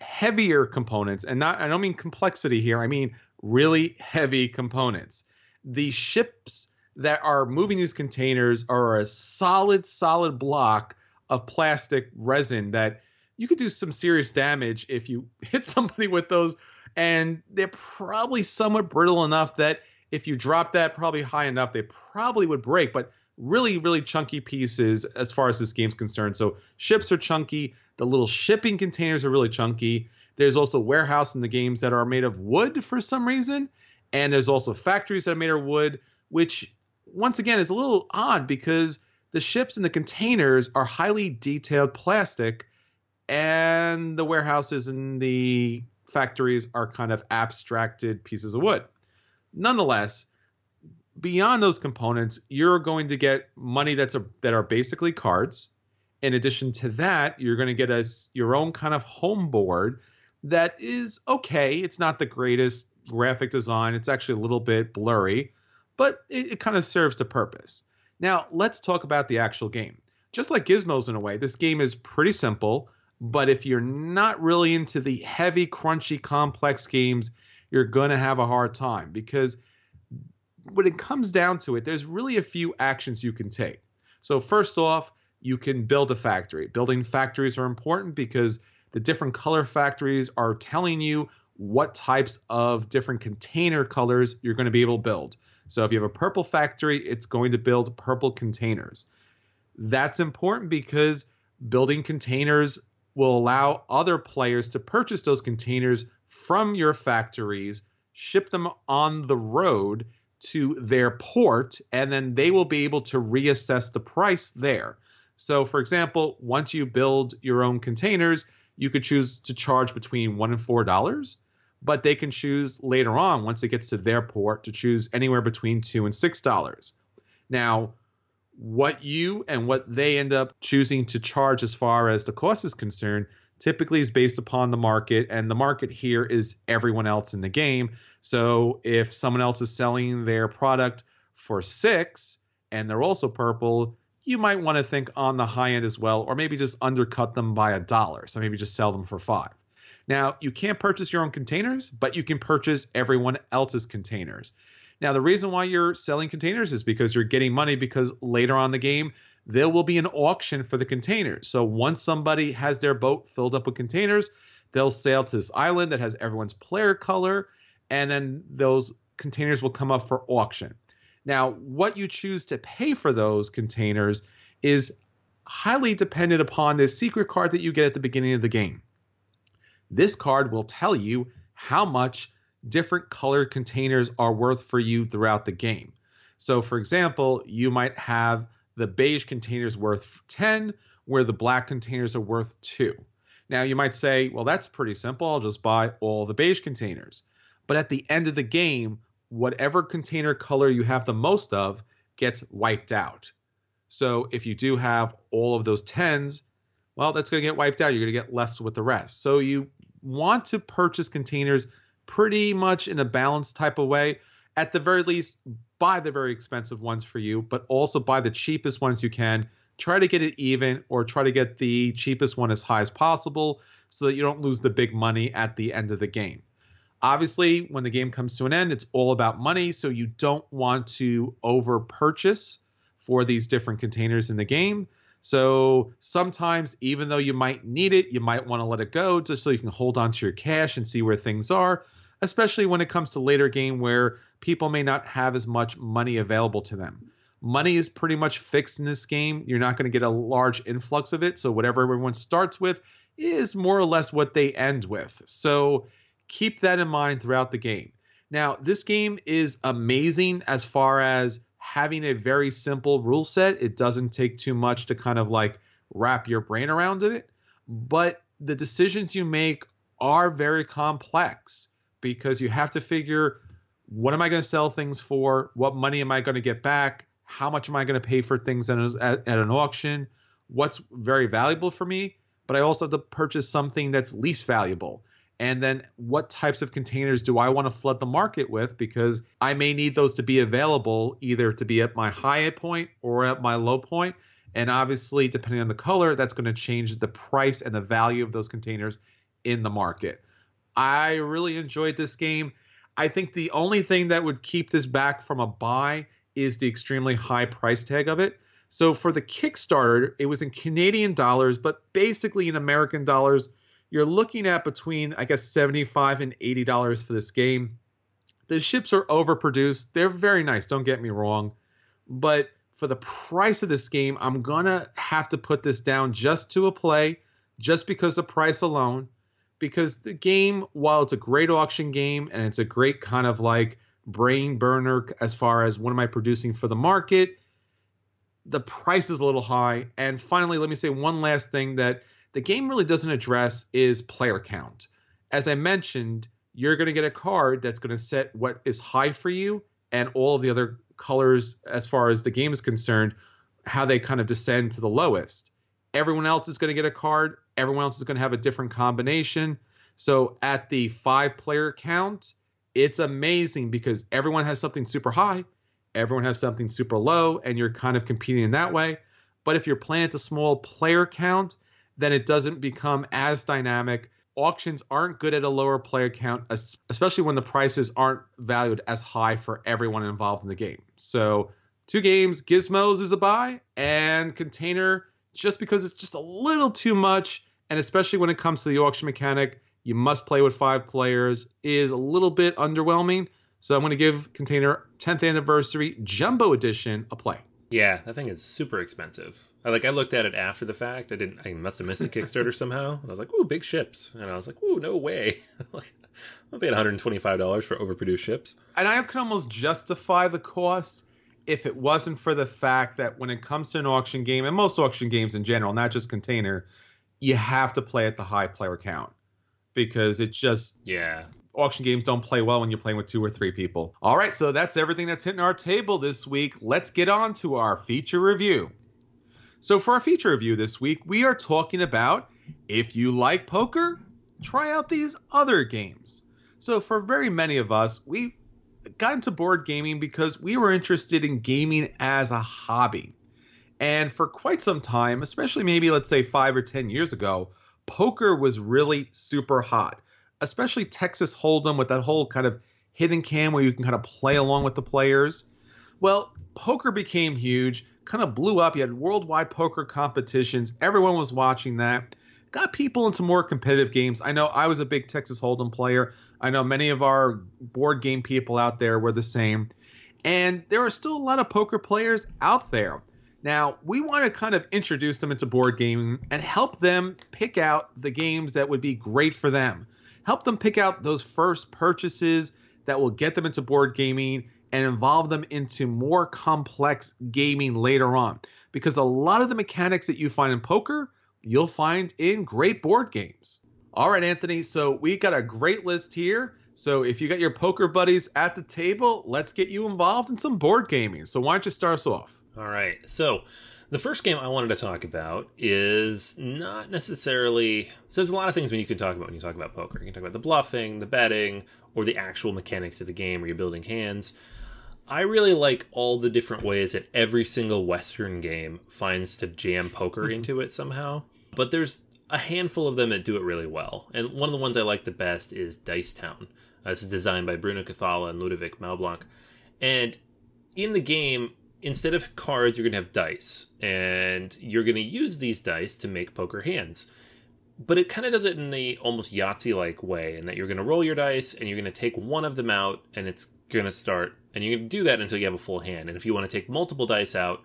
Speaker 1: heavier components, and not I don't mean complexity here. I mean really heavy components. The ships that are moving these containers are a solid, solid block of plastic resin that you could do some serious damage if you hit somebody with those. And they're probably somewhat brittle enough that if you drop that probably high enough, they probably would break. But really, really chunky pieces as far as this game's concerned. So ships are chunky. The little shipping containers are really chunky. There's also warehouse in the games that are made of wood for some reason. And there's also factories that are made of wood, which once again is a little odd because the ships and the containers are highly detailed plastic and the warehouses and the factories are kind of abstracted pieces of wood. Nonetheless, beyond those components, you're going to get money that's a, that are basically cards. In addition to that, you're going to get a, your own kind of home board that is okay. It's not the greatest graphic design. It's actually a little bit blurry, but it, it kind of serves the purpose. Now, let's talk about the actual game. Just like Gizmos in a way, this game is pretty simple. But if you're not really into the heavy, crunchy, complex games, you're going to have a hard time because when it comes down to it, there's really a few actions you can take. So, first off, you can build a factory. Building factories are important because the different color factories are telling you what types of different container colors you're going to be able to build. So, if you have a purple factory, it's going to build purple containers. That's important because building containers will allow other players to purchase those containers from your factories, ship them on the road to their port, and then they will be able to reassess the price there. So, for example, once you build your own containers, you could choose to charge between one and four dollars, but they can choose later on, once it gets to their port, to choose anywhere between two and six dollars. Now, what you and what they end up choosing to charge as far as the cost is concerned typically is based upon the market and the market here is everyone else in the game so if someone else is selling their product for six and they're also purple you might want to think on the high end as well or maybe just undercut them by a dollar so maybe just sell them for five now you can't purchase your own containers but you can purchase everyone else's containers now, the reason why you're selling containers is because you're getting money because later on the game, there will be an auction for the containers. So once somebody has their boat filled up with containers, they'll sail to this island that has everyone's player color, and then those containers will come up for auction. Now, what you choose to pay for those containers is highly dependent upon this secret card that you get at the beginning of the game. this card will tell you how much different colored containers are worth for you throughout the game. So, for example, you might have the beige containers worth 10, where the black containers are worth 2. Now, you might say, well, that's pretty simple. I'll just buy all the beige containers. But at the end of the game, whatever container color you have the most of gets wiped out. So if you do have all of those 10s, well, that's going to get wiped out. You're going to get left with the rest. So you want to purchase containers pretty much in a balanced type of way. At the very least, buy the very expensive ones for you, but also buy the cheapest ones you can. Try to get it even or try to get the cheapest one as high as possible so that you don't lose the big money at the end of the game. Obviously, when the game comes to an end, it's all about money, so you don't want to over purchase for these different containers in the game. So sometimes, even though you might need it, you might want to let it go just so you can hold on to your cash and see where things are, especially when it comes to later game where people may not have as much money available to them. Money is pretty much fixed in this game. You're not going to get a large influx of it. So whatever everyone starts with is more or less what they end with. So keep that in mind throughout the game. Now, this game is amazing as far as having a very simple rule set. It doesn't take too much to kind of like wrap your brain around it, but the decisions you make are very complex because you have to figure what am I going to sell things for? What money am I going to get back? How much am I going to pay for things at, at, at an auction? What's very valuable for me? But I also have to purchase something that's least valuable and then what types of containers do I want to flood the market with because I may need those to be available either to be at my high point or at my low point. and obviously depending on the color that's going to change the price and the value of those containers in the market. I really enjoyed this game. I think the only thing that would keep this back from a buy is the extremely high price tag of it. So for the Kickstarter, it was in Canadian dollars, but basically in American dollars you're looking at between I guess 75 and 80 dollars for this game. The ships are overproduced. They're very nice, don't get me wrong, but for the price of this game, I'm gonna have to put this down just to a play, just because of price alone. Because the game, while it's a great auction game and it's a great kind of like brain burner as far as what am I producing for the market, the price is a little high. And finally, let me say one last thing that the game really doesn't address is player count. As I mentioned, you're going to get a card that's going to set what is high for you and all of the other colors as far as the game is concerned, how they kind of descend to the lowest. Everyone else is going to get a card, everyone else is going to have a different combination. So at the five player count, it's amazing because everyone has something super high, everyone has something super low, and you're kind of competing in that way. But if you're playing at the small player count, then it doesn't become as dynamic. Auctions aren't good at a lower player count, especially when the prices aren't valued as high for everyone involved in the game. So, two games, Gizmos is a buy, and Container, just because it's just a little too much, and especially when it comes to the auction mechanic, you must play with five players, is a little bit underwhelming. So, I'm going to give Container 10th Anniversary Jumbo Edition a play.
Speaker 3: Yeah, that thing is super expensive. I like I looked at it after the fact. I didn't. I must have missed a Kickstarter somehow. And I was like, "Ooh, big ships!" And I was like, "Ooh, no way!" like, I'm paying 125 dollars for overproduced ships.
Speaker 1: And I can almost justify the cost if it wasn't for the fact that when it comes to an auction game, and most auction games in general, not just container, you have to play at the high player count because it's just
Speaker 3: yeah.
Speaker 1: Auction games don't play well when you're playing with two or three people. All right, so that's everything that's hitting our table this week. Let's get on to our feature review. So, for our feature review this week, we are talking about if you like poker, try out these other games. So, for very many of us, we got into board gaming because we were interested in gaming as a hobby. And for quite some time, especially maybe let's say five or 10 years ago, poker was really super hot, especially Texas Hold'em with that whole kind of hidden cam where you can kind of play along with the players. Well, poker became huge kind of blew up. You had worldwide poker competitions. Everyone was watching that. Got people into more competitive games. I know I was a big Texas Hold'em player. I know many of our board game people out there were the same. And there are still a lot of poker players out there. Now, we want to kind of introduce them into board gaming and help them pick out the games that would be great for them. Help them pick out those first purchases that will get them into board gaming and involve them into more complex gaming later on. Because a lot of the mechanics that you find in poker, you'll find in great board games. All right, Anthony. So we got a great list here. So if you got your poker buddies at the table, let's get you involved in some board gaming. So why don't you start us off?
Speaker 3: All right. So the first game I wanted to talk about is not necessarily. So there's a lot of things when you can talk about when you talk about poker. You can talk about the bluffing, the betting, or the actual mechanics of the game where you're building hands. I really like all the different ways that every single Western game finds to jam poker mm-hmm. into it somehow. But there's a handful of them that do it really well. And one of the ones I like the best is Dice Town. Uh, this is designed by Bruno Cathala and Ludovic Maublanc. And in the game, instead of cards, you're going to have dice. And you're going to use these dice to make poker hands. But it kind of does it in a almost Yahtzee like way, in that you're going to roll your dice and you're going to take one of them out and it's going to start. And you're going to do that until you have a full hand. And if you want to take multiple dice out,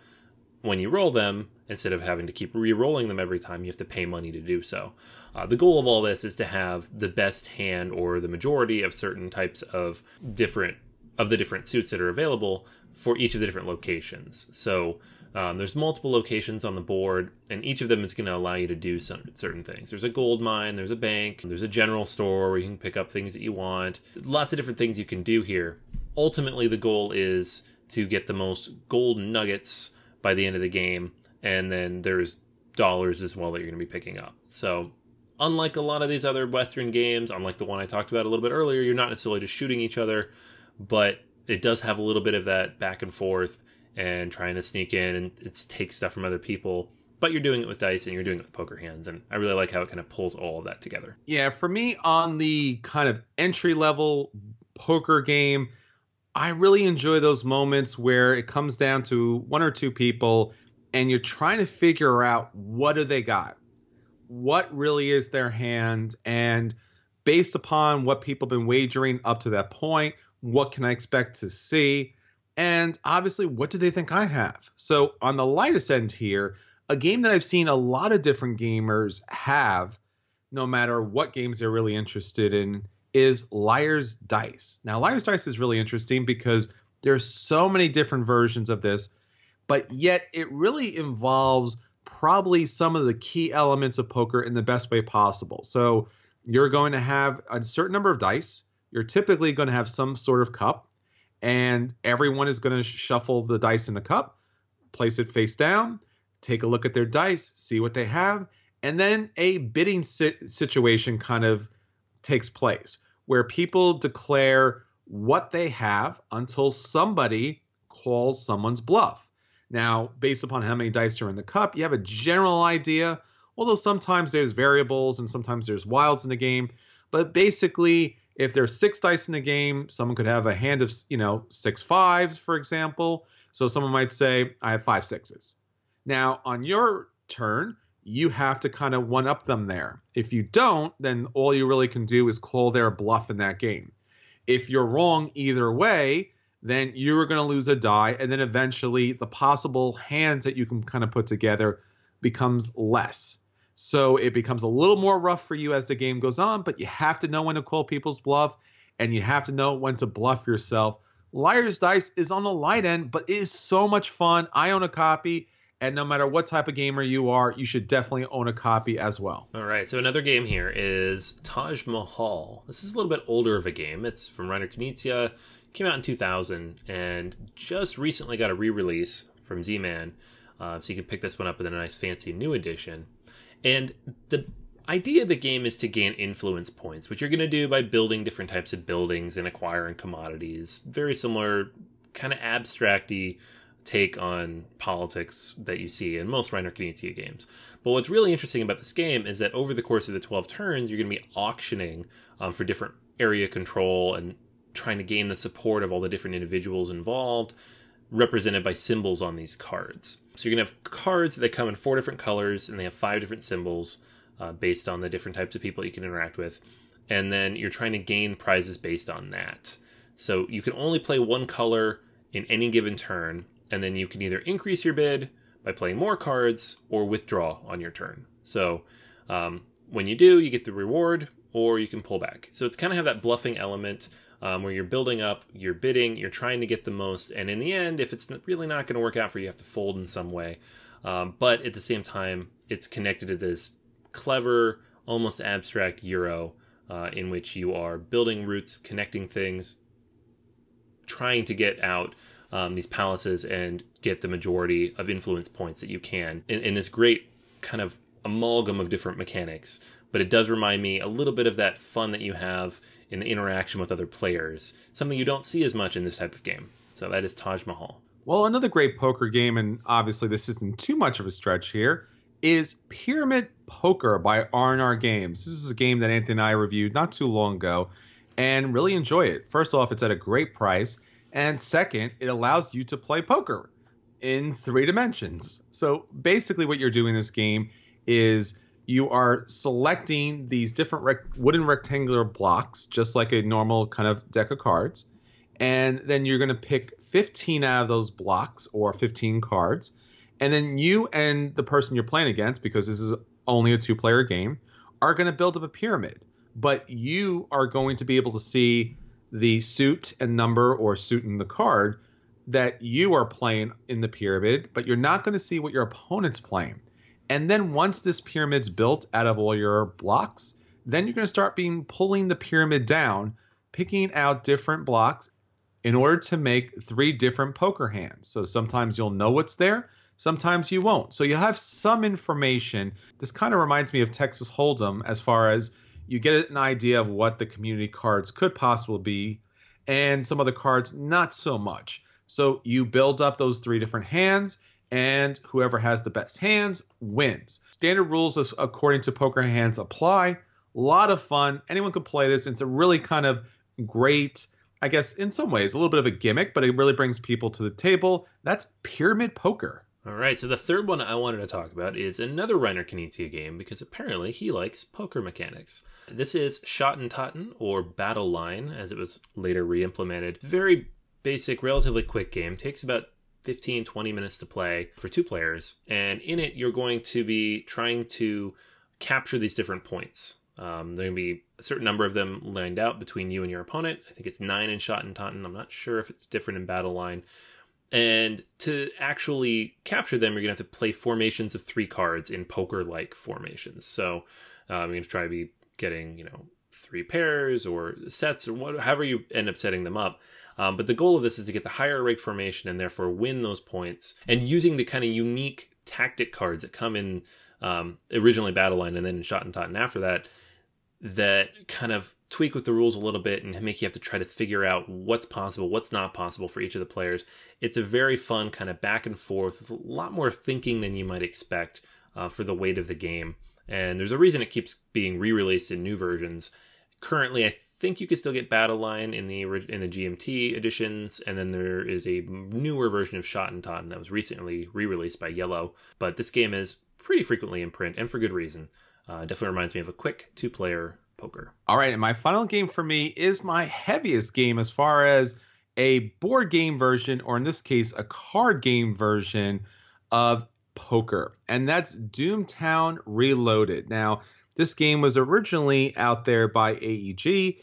Speaker 3: when you roll them, instead of having to keep re-rolling them every time, you have to pay money to do so. Uh, the goal of all this is to have the best hand or the majority of certain types of different of the different suits that are available for each of the different locations. So um, there's multiple locations on the board, and each of them is going to allow you to do some certain things. There's a gold mine, there's a bank, there's a general store where you can pick up things that you want. Lots of different things you can do here. Ultimately, the goal is to get the most gold nuggets by the end of the game, and then there's dollars as well that you're going to be picking up. So, unlike a lot of these other Western games, unlike the one I talked about a little bit earlier, you're not necessarily just shooting each other, but it does have a little bit of that back and forth and trying to sneak in and it's take stuff from other people. But you're doing it with dice and you're doing it with poker hands, and I really like how it kind of pulls all of that together.
Speaker 1: Yeah, for me, on the kind of entry level poker game, I really enjoy those moments where it comes down to one or two people and you're trying to figure out what do they got? What really is their hand and based upon what people have been wagering up to that point, what can I expect to see? And obviously, what do they think I have? So, on the lightest end here, a game that I've seen a lot of different gamers have, no matter what games they're really interested in, is Liar's Dice. Now, Liar's Dice is really interesting because there's so many different versions of this, but yet it really involves probably some of the key elements of poker in the best way possible. So you're going to have a certain number of dice. You're typically going to have some sort of cup, and everyone is going to shuffle the dice in the cup, place it face down, take a look at their dice, see what they have, and then a bidding situation kind of takes place where people declare what they have until somebody calls someone's bluff. Now, based upon how many dice are in the cup, you have a general idea, although sometimes there's variables and sometimes there's wilds in the game. But basically, if there's six dice in the game, someone could have a hand of, you know, six fives, for example. So someone might say, I have five sixes. Now, on your turn, you have to kind of one up them there. If you don't, then all you really can do is call their bluff in that game. If you're wrong either way, then you're going to lose a die, and then eventually the possible hands that you can kind of put together becomes less. So it becomes a little more rough for you as the game goes on, but you have to know when to call people's bluff and you have to know when to bluff yourself. Liar's Dice is on the light end, but it is so much fun. I own a copy. And no matter what type of gamer you are, you should definitely own a copy as well.
Speaker 3: All right. So another game here is Taj Mahal. This is a little bit older of a game. It's from Reiner Knizia. Came out in 2000 and just recently got a re-release from Z-Man. Uh, so you can pick this one up with a nice fancy new edition. And the idea of the game is to gain influence points, which you're going to do by building different types of buildings and acquiring commodities. Very similar, kind of abstracty take on politics that you see in most Reiner Knizia games. But what's really interesting about this game is that over the course of the 12 turns, you're going to be auctioning um, for different area control and trying to gain the support of all the different individuals involved, represented by symbols on these cards. So you're going to have cards that come in four different colors and they have five different symbols uh, based on the different types of people you can interact with. And then you're trying to gain prizes based on that. So you can only play one color in any given turn, and then you can either increase your bid by playing more cards or withdraw on your turn. So um, when you do, you get the reward or you can pull back. So it's kind of have that bluffing element um, where you're building up, you're bidding, you're trying to get the most, and in the end, if it's really not going to work out for you, you have to fold in some way. Um, but at the same time, it's connected to this clever, almost abstract Euro uh, in which you are building routes, connecting things, trying to get out um, these palaces and get the majority of influence points that you can in, in this great kind of amalgam of different mechanics. But it does remind me a little bit of that fun that you have in the interaction with other players, something you don't see as much in this type of game. So that is Taj Mahal.
Speaker 1: Well, another great poker game, and obviously this isn't too much of a stretch here, is Pyramid Poker by R&R Games. This is a game that Anthony and I reviewed not too long ago and really enjoy it. First off, it's at a great price, and second, it allows you to play poker in three dimensions. So basically, what you're doing in this game is you are selecting these different rec- wooden rectangular blocks, just like a normal kind of deck of cards. And then you're going to pick 15 out of those blocks or 15 cards. And then you and the person you're playing against, because this is only a two player game, are going to build up a pyramid. But you are going to be able to see the suit and number or suit in the card that you are playing in the pyramid, but you're not going to see what your opponent's playing. And then once this pyramid's built out of all your blocks, then you're going to start being pulling the pyramid down, picking out different blocks in order to make three different poker hands. So sometimes you'll know what's there, sometimes you won't. So you have some information. This kind of reminds me of Texas Hold'em as far as you get an idea of what the community cards could possibly be, and some other cards not so much. So you build up those three different hands, and whoever has the best hands wins. Standard rules according to poker hands apply. A lot of fun. Anyone could play this. It's a really kind of great, I guess, in some ways, a little bit of a gimmick, but it really brings people to the table. That's Pyramid Poker.
Speaker 3: All right, so the third one I wanted to talk about is another Reiner Knizia game because apparently he likes poker mechanics. This is Schotten Totten, or Battle Line, as it was later re implemented. Very basic, relatively quick game. Takes about 15, 20 minutes to play for two players. And in it, you're going to be trying to capture these different points. Um, there are going to be a certain number of them lined out between you and your opponent. I think it's nine in Schotten Totten. I'm not sure if it's different in Battle Line. And to actually capture them, you're going to have to play formations of three cards in poker like formations. So um, you're going to try to be getting, you know, three pairs or sets or whatever, however you end up setting them up. Um, but the goal of this is to get the higher rake formation and therefore win those points. And using the kind of unique tactic cards that come in um, originally Battle Line and then in Schotten Totten after that, that kind of tweak with the rules a little bit and make you have to try to figure out what's possible, what's not possible for each of the players. It's a very fun kind of back and forth with a lot more thinking than you might expect uh, for the weight of the game. And there's a reason it keeps being re-released in new versions. Currently, I think you can still get Battle Line in the in the GMT editions, and then there is a newer version of Schotten Totten that was recently re-released by IELLO. But this game is pretty frequently in print, and for good reason. Uh, definitely reminds me of a quick two-player poker.
Speaker 1: All right, and my final game for me is my heaviest game as far as a board game version, or in this case, a card game version of poker, and that's Doomtown Reloaded. Now, this game was originally out there by AEG,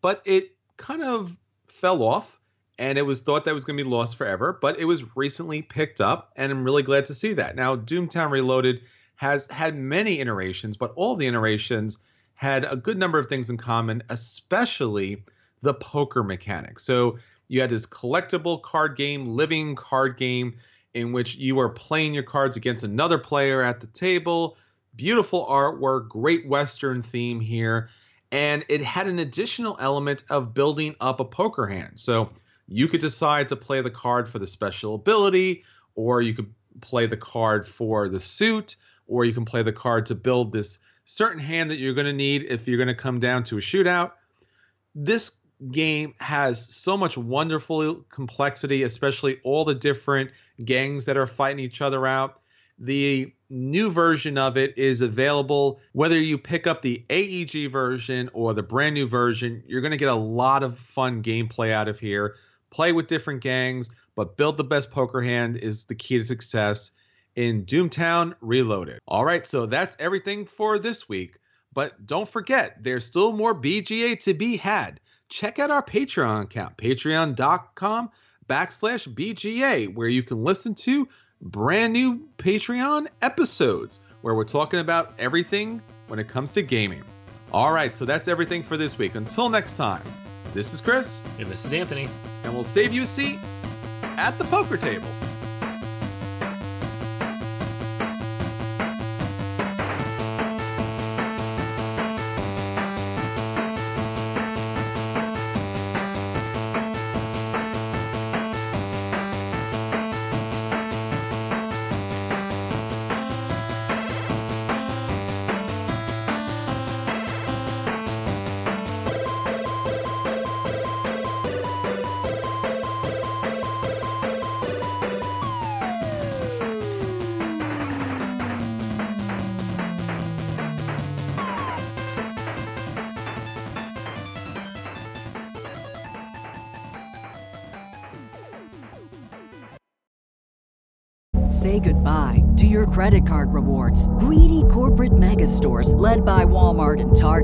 Speaker 1: but it kind of fell off and it was thought that was going to be lost forever, but it was recently picked up, and I'm really glad to see that. Now, Doomtown Reloaded has had many iterations, but all the iterations had a good number of things in common, especially the poker mechanic. So you had this collectible card game, living card game, in which you are playing your cards against another player at the table. Beautiful artwork, great Western theme here. And it had an additional element of building up a poker hand. So you could decide to play the card for the special ability, or you could play the card for the suit, or you can play the card to build this certain hand that you're going to need if you're going to come down to a shootout. This game has so much wonderful complexity, especially all the different gangs that are fighting each other out. The new version of it is available. Whether you pick up the AEG version or the brand new version, you're going to get a lot of fun gameplay out of here. Play with different gangs, but build the best poker hand is the key to success. In Doomtown Reloaded. All right, so that's everything for this week. But don't forget, there's still more BGA to be had. Check out our Patreon account, patreon.com backslash BGA, where you can listen to brand new Patreon episodes where we're talking about everything when it comes to gaming. All right, so that's everything for this week. Until next time, this is Chris.
Speaker 3: And this is Anthony.
Speaker 1: And we'll save you a seat at the poker table.